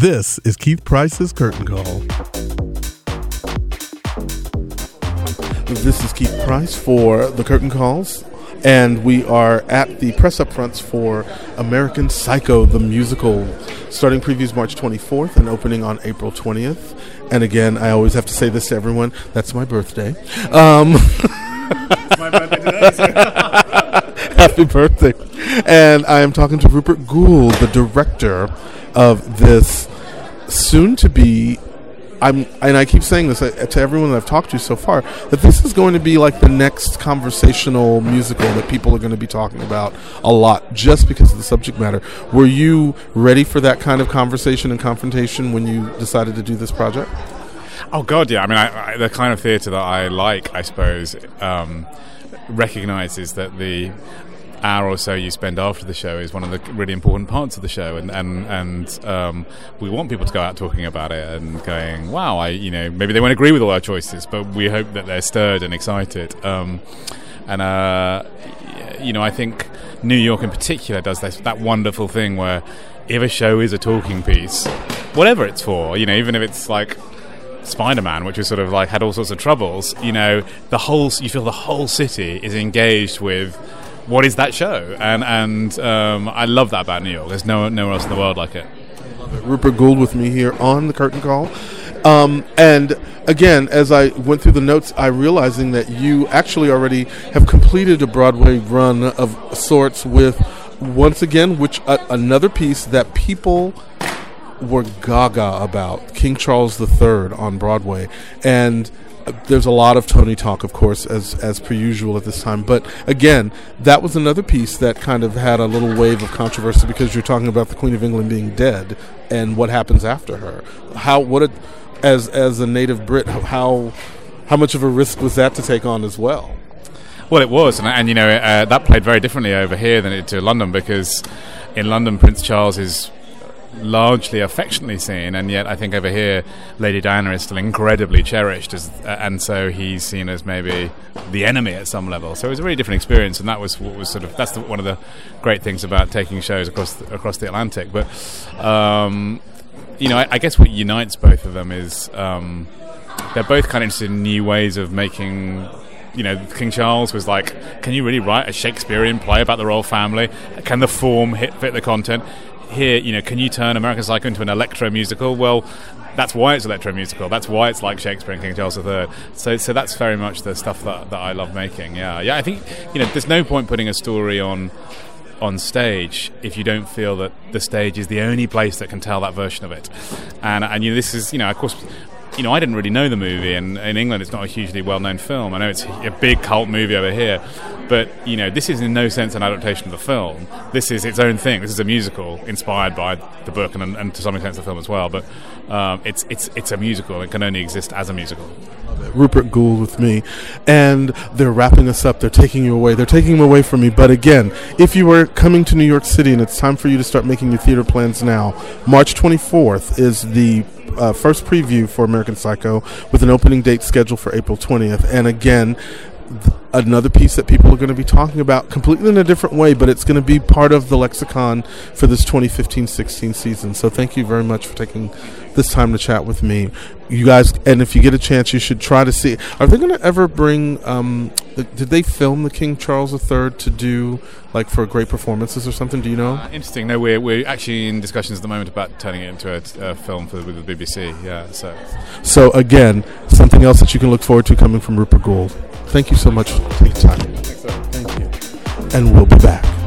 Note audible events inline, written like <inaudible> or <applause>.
This is Keith Price's Curtain Call. This is Keith Price for the Curtain Calls, and we are at the press up fronts for American Psycho, the musical, starting previews March 24th and opening on April 20th. And again, I always have to say this to everyone that's my birthday. Um, my birthday today. <laughs> Happy birthday. And I am talking to Rupert Goold, the director of this soon to be I'm and I keep saying this to everyone that I've talked to so far that this is going to be like the next conversational musical that people are going to be talking about a lot just because of the subject matter. Were you ready for that kind of conversation and confrontation when you decided to do this project? Oh God, yeah. I mean, I, I, the kind of theatre that I like, I suppose, um, recognizes that the hour or so you spend after the show is one of the really important parts of the show, and and and um, we want people to go out talking about it and going, wow, I you know maybe they won't agree with all our choices, but we hope that they're stirred and excited. Um, and uh, you know, I think New York in particular does this, that wonderful thing where if a show is a talking piece, whatever it's for, you know, even if it's like Spider-Man, which was sort of like had all sorts of troubles, you know, the whole you feel the whole city is engaged with what is that show? And and um, I love that about New York. There's no nowhere else in the world like it. Rupert Goold with me here on the Curtain Call. Um, and again, as I went through the notes, I realizing that you actually already have completed a Broadway run of sorts with, once again, which uh, another piece that people were gaga about, King Charles III on Broadway, and there's a lot of Tony talk, of course, as as per usual at this time. But again, that was another piece that kind of had a little wave of controversy because you're talking about the Queen of England being dead and what happens after her. How what it, as as a native Brit, how how much of a risk was that to take on as well? Well, it was, and, and you know uh, that played very differently over here than it to London because in London, Prince Charles is largely affectionately seen, and yet I think over here, Lady Diana is still incredibly cherished, as, uh, and so he's seen as maybe the enemy at some level. So it was a really different experience, and that was what was sort of that's the, one of the great things about taking shows across the, across the Atlantic. But um, you know, I, I, guess what unites both of them is um, they're both kind of interested in new ways of making you know, King Charles was like, can you really write a Shakespearean play about the royal family? Can the form hit, fit the content? Here, you know, can you turn American Psycho into an electro musical? Well, that's why it's electro musical. That's why it's like Shakespeare and King Charles III. So, so that's very much the stuff that, that I love making. Yeah, yeah. I think you know, there's no point putting a story on on stage if you don't feel that the stage is the only place that can tell that version of it. And and you know, this is you know, of course, you know, I didn't really know the movie, and in England, it's not a hugely well-known film. I know it's a big cult movie over here, but you know, this is in no sense an adaptation of the film. This is its own thing. This is a musical inspired by the book and, and to some extent the film as well. But um, it's it's it's a musical. It can only exist as a musical. Rupert Goold with me, and they're wrapping us up. They're taking you away. They're taking them away from me. But again, if you are coming to New York City and it's time for you to start making your theater plans now, March 24th is the uh, first preview for American Psycho with an opening date scheduled for April 20th. And again, th- another piece that people are going to be talking about completely in a different way, but it's going to be part of the lexicon for this 2015-16 season. So thank you very much for taking this time to chat with me. You guys, and if you get a chance, you should try to see. Are they going to ever bring? Um, the, did they film the King Charles III to do like for great performances or something? Do you know? Uh, interesting. No, we're we're actually in discussions at the moment about turning it into a, a film for with the BBC. Yeah. So. So again, something else that you can look forward to coming from Rupert Goold. Thank you so much for taking time. Thank you. And we'll be back.